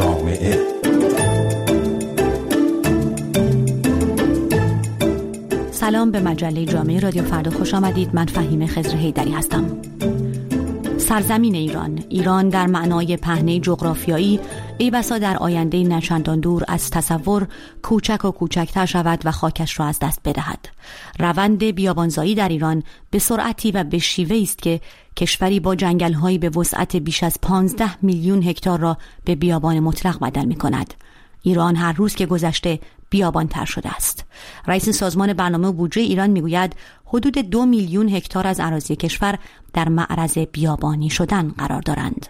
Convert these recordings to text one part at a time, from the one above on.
جامعه. سلام به مجله جامعه رادیو فردا. خوش آمدید. من فهیم خزر هیدری هستم. سرزمین ایران. ایران در معنای پهنه جغرافیایی ای بسا در آینده نچندان دور از تصور کوچک و کوچکتر شود و خاکش را از دست بدهد. روند بیابانزایی در ایران به سرعتی و به شیوه است که کشوری با جنگلهایی به وسعت بیش از 15 میلیون هکتار را به بیابان مطلق بدل می کند ایران هر روز که گذشته بیابانتر شده است. رئیس سازمان برنامه بودجه ایران می‌گوید حدود دو میلیون هکتار از اراضی کشور در معرض بیابانی شدن قرار دارند.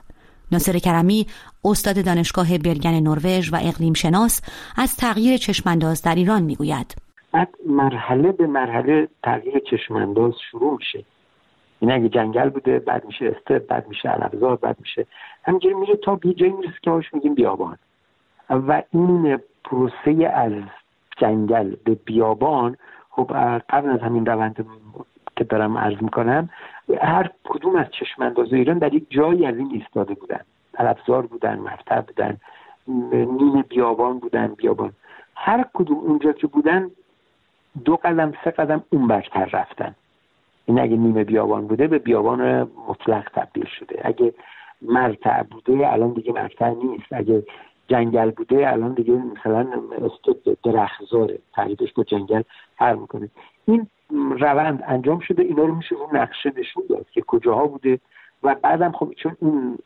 ناصر کرمی استاد دانشگاه برگن نروژ و اقلیم شناس از تغییر چشمانداز در ایران می‌گوید. بعد مرحله به مرحله تغییر چشمانداز شروع میشه. این اگه جنگل بوده بعد میشه استپ بعد میشه علفزار بعد میشه همینجوری میره تا بی جایی می‌رسه که میگیم بیابان. و این پروسه از جنگل به بیابان خب قبل از همین روند که دارم عرض می‌کنم هر کدوم از چشمانداز ایران در یک جایی از این ایستاده بودن. طلبزار بودن مرتب بودن نیم بیابان بودن بیابان. هر کدوم اونجا که بودن دو قدم سه قدم اون برتر رفتن. این اگه نیم بیابان بوده به بیابان مطلق تبدیل شده. اگه مرتع بوده الان دیگه مرتع نیست. اگه جنگل بوده الان دیگه مثلا درختزاره تغییرش با جنگل هر می‌کنه. این روند انجام شده اینا رو میشه رو نقشه نشون داد که کجاها بوده و بعدم خب چون این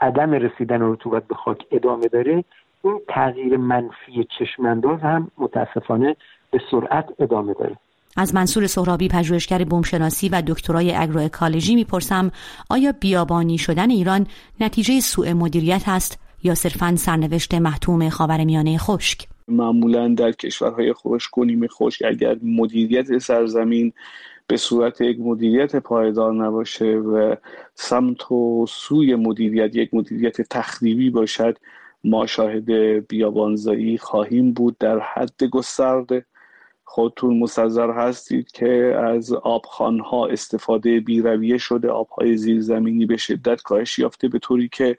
عدم رسیدن رطوبت به خاک ادامه داره این تغییر منفی چشمانداز هم متاسفانه به سرعت ادامه داره. از منصور سهرابی پژوهشگر بومشناسی و دکترای اگروکالژی می‌پرسم آیا بیابانی شدن ایران نتیجه سوء مدیریت است یا صرفا سرنوشت محتوم خاورمیانه خشک؟ معمولا در کشورهای خشک و نیمه خشک اگر مدیریت سرزمین به صورت یک مدیریت پایدار نباشه و سمت و سوی مدیریت یک مدیریت تخریبی باشد ما شاهد بیابانزایی خواهیم بود در حد گسترده. خودتون مستظر هستید که از آبخانها استفاده بیرویه شده آبهای زیرزمینی به شدت کاهش یافته به طوری که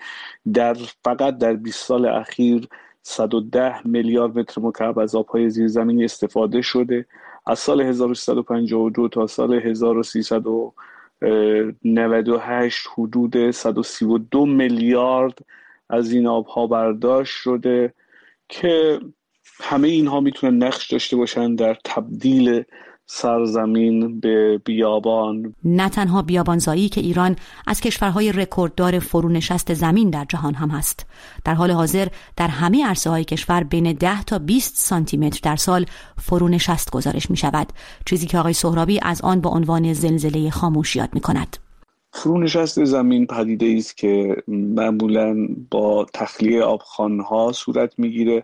در فقط در 20 سال اخیر 110 میلیارد متر مکعب از آبهای زیرزمینی استفاده شده. از سال 1352 تا سال 1398 حدود 132 میلیارد از این آبها برداشت شده که همه اینها می‌تونن نقش داشته باشن در تبدیل سرزمین به بیابان. نه تنها بیابانزایی که ایران از کشورهای رکورددار فرونشست زمین در جهان هم هست. در حال حاضر در همه عرصه های کشور بین 10 تا 20 سانتی متر در سال فرونشست گزارش می شود چیزی که آقای سهرابی از آن با عنوان زلزله خاموش یاد می کند فرونشست زمین پدیده است که معمولا با تخلیه آبخانها صورت می‌گیره.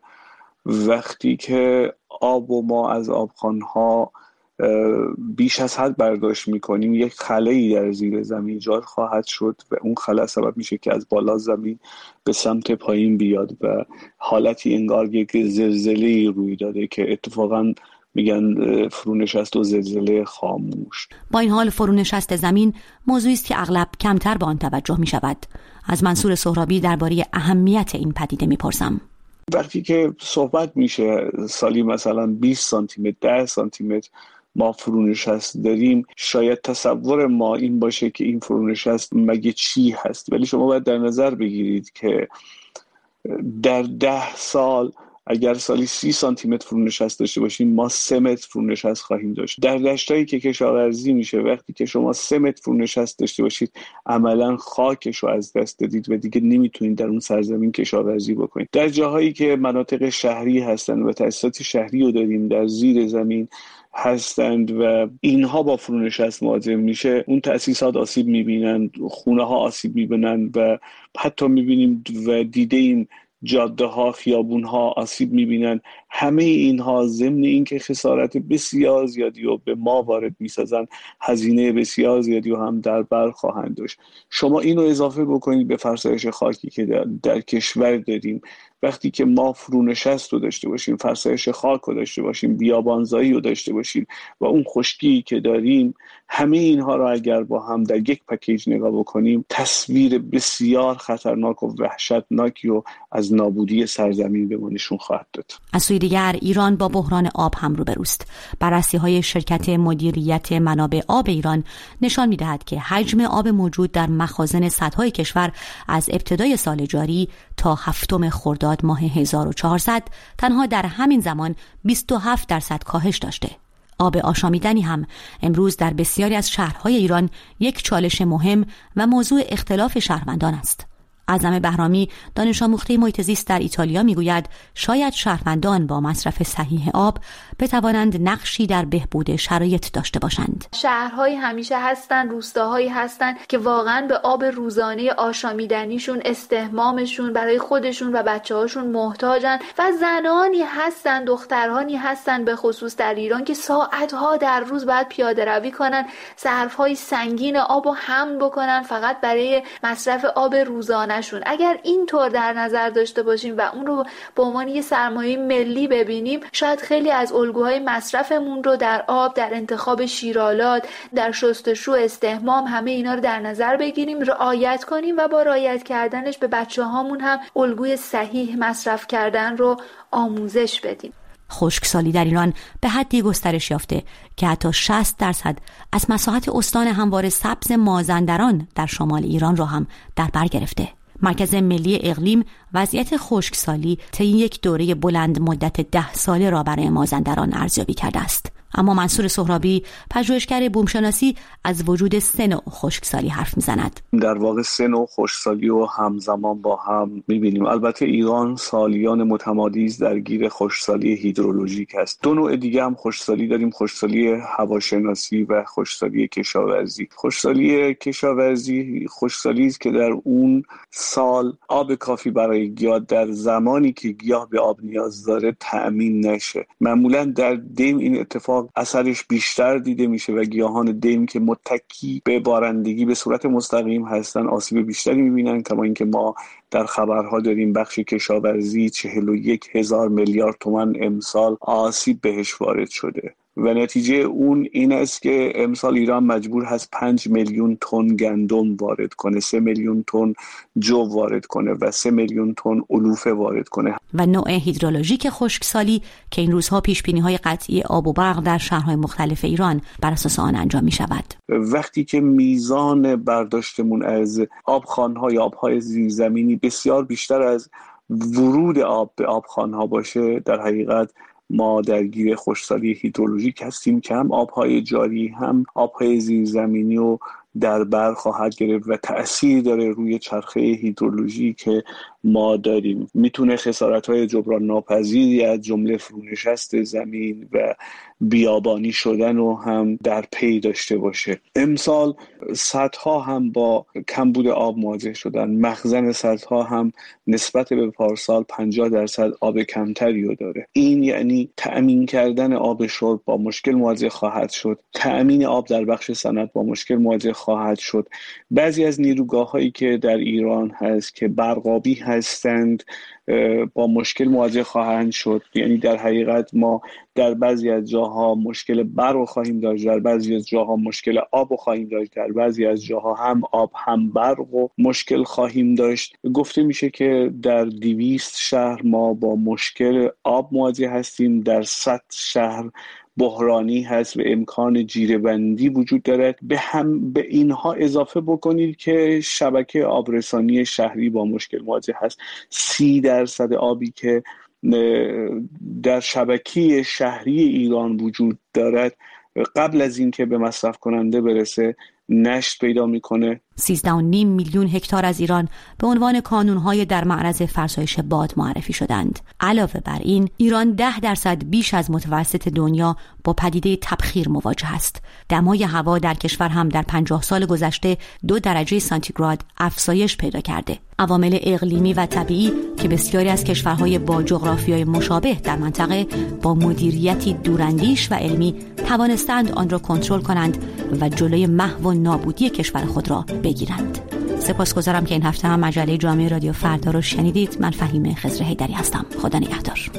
وقتی که آب و ما از آبخانها بیش از حد برداشت می‌کنیم یک خلایی در زیر زمین ایجاد خواهد شد و اون خلا سبب میشه که از بالا زمین به سمت پایین بیاد و حالتی انگار یک زلزله روی داده که اتفاقا میگن فرونشست و زلزله خاموش. با این حال فرونشست زمین موضوعی است که اغلب کمتر به آن توجه می شود از منصور سهرابی درباره اهمیت این پدیده می‌پرسم. وقتی که صحبت میشه سالی مثلا 20 سانتی متر 10 سانتی متر ما فرونشست داریم شاید تصور ما این باشه که این فرونشست مگه چی هست؟ ولی شما باید در نظر بگیرید که در ده سال اگر سالی سی سانتی متر فرونشست داشته باشیم ما سه متر فرونشست خواهیم داشت. در دشتایی که کشاورزی میشه وقتی که شما سه متر فرونشست داشته باشید عملا خاکش رو از دست دادید و دیگه نمی‌تونید در اون سرزمین کشاورزی بکنید. در جاهایی که مناطق شهری هستند و تاسیسات شهری رو داریم در زیر زمین هستند و اینها با فرونشست مواجه میشه اون تاسیسات آسیب می‌بینند خونه ها آسیب می‌بینند و حتی می‌بینیم و دیده ایم جاده ها خیابون ها آسیب می‌بینن. همه اینها ضمن اینکه خسارت بسیار زیادی رو به ما وارد می‌سازن هزینه بسیار زیادی رو هم در بر خواهند داشت. شما اینو اضافه بکنید به فرسایش خاکی که در, در کشور داریم. وقتی که ما فرونشست رو داشته باشیم فرسایش خاک رو داشته باشیم بیابانزایی رو داشته باشیم و اون خشکی که داریم همه اینها رو اگر با هم در یک پکیج نگاه بکنیم تصویر بسیار خطرناک و وحشتناکی و از نابودی سرزمین به نشون خواهد داد. از سوی دیگر ایران با بحران آب هم روبروست بررسی های شرکت مدیریت منابع آب ایران نشان می‌دهد که حجم آب موجود در مخازن سدهای کشور از ابتدای سال جاری تا هفتم خرداد ماه 1400 تنها در همین زمان 27 درصد کاهش داشته آب آشامیدنی هم امروز در بسیاری از شهرهای ایران یک چالش مهم و موضوع اختلاف شهروندان است. اعظم بهرامی دانش آموخته محیط زیست در ایتالیا می‌گوید شاید شهروندان با مصرف صحیح آب بتوانند نقشی در بهبود شرایط داشته باشند. شهرهایی همیشه هستند روستاهایی هستند که واقعا به آب روزانه آشامیدنیشون استهمامشون برای خودشون و بچه هاشون محتاجن و زنانی هستن دخترهانی هستن به خصوص در ایران که ساعتها در روز باید پیاده روی کنن ظرفهای سنگین آب و هم بکنن فقط برای مصرف آب روزانه. نشون اگر این طور در نظر داشته باشیم و اون رو به عنوان یه سرمایه ملی ببینیم شاید خیلی از الگوهای مصرفمون رو در آب در انتخاب شیرالات در شستشو استهمام همه اینا رو در نظر بگیریم رعایت کنیم و با رعایت کردنش به بچه هامون هم الگوی صحیح مصرف کردن رو آموزش بدیم خشکسالی در ایران به حدی گسترش یافته که حتی 60 درصد از مساحت استان هموار سبز مازندران در شمال ایران را هم در بر گرفته. مرکز ملی اقلیم وضعیت خشکسالی طی یک دوره بلند مدت ده ساله را برای مازندران ارزیابی کرده است. اما منصور سهرابی پژوهشگر بومشناسی از وجود سه نوع خشکسالی حرف می‌زند. در واقع سه نوع خشکسالی و همزمان با هم می‌بینیم. البته ایران سالیان متمادی درگیر خشکسالی هیدرولوژیک است. دو نوع دیگه هم خشکسالی داریم خشکسالی هواشناسی و خشکسالی کشاورزی. خشکسالی کشاورزی خشکسالی است که در اون سال آب کافی برای گیاه در زمانی که گیاه به آب نیاز داره تأمین نشه. معمولا در دیم این اتفاق اثرش بیشتر دیده میشه و گیاهان دیم که متکی به بارندگی به صورت مستقیم هستن آسیب بیشتری می‌بینن کما اینکه ما در خبرها داریم بخش کشاورزی 41 هزار میلیارد تومن امسال آسیب بهش وارد شده. و نتیجه اون این است که امسال ایران مجبور هست 5 میلیون تن گندم وارد کنه 3 میلیون تن جو وارد کنه و 3 میلیون تن علوفه وارد کنه. و نوع هیدرولوژیک خشکسالی که این روزها پیش بینی های قطعی آب و برق در شهرهای مختلف ایران بر اساس آن انجام می شود وقتی که میزان برداشتمون از آبخانهای آبهای زیرزمینی بسیار بیشتر از ورود آب به آبخانها باشه در حقیقت ما درگیر خوشسالی هیدرولوژیک هستیم که هم آبهای جاری هم آبهای زیرزمینی و در بر خواهد گرفت و تاثیر داره روی چرخه هیدرولوژی که ما داریم. می‌تونه خسارت های جبران ناپذیری از جمله فرونشست زمین و بیابانی شدن رو هم در پی داشته باشه. امسال صدها هم با کمبود آب مواجه شدن. مخزن صدها هم نسبت به پارسال 50 درصد آب کمتری رو داره. این یعنی تأمین کردن آب شرب با مشکل مواجه خواهد شد. تأمین آب در بخش صنعت با مشکل مواجه خواهد شد. بعضی از نیروگاه هایی که در ایران هست که برقابی هستند با مشکل مواجه خواهند شد. یعنی در حقیقت ما در بعضی از جاها مشکل برق خواهیم داشت در بعضی از جاها مشکل آب خواهیم داشت در بعضی از جاها هم آب هم برق و مشکل خواهیم داشت. گفته میشه که در دیویست شهر ما با مشکل آب مواجه هستیم در صد شهر بحرانی هست و امکان جیره بندی وجود دارد. به هم به اینها اضافه بکنید که شبکه آبرسانی شهری با مشکل مواجه هست. سی درصد آبی که در شبکه شهری ایران وجود دارد قبل از اینکه به مصرف کننده برسه نشت پیدا می‌کنه 13.5 میلیون هکتار از ایران به عنوان کانونهای در معرض فرسایش باد معرفی شدند. علاوه بر این، ایران ده درصد بیش از متوسط دنیا با پدیده تبخیر مواجه است. دمای هوا در کشور هم در 50 سال گذشته دو درجه سانتیگراد افزایش پیدا کرده. عوامل اقلیمی و طبیعی که بسیاری از کشورهای با جغرافیای مشابه در منطقه با مدیریتی دوراندیش و علمی توانستند آن را کنترل کنند و جلوی محو و نابودی کشور خود را بگیرند. سپاسگزارم که این هفته هم مجله جامعه رادیو فردا رو شنیدید. من فهیم خزر هیدری هستم. خدا نگهدار.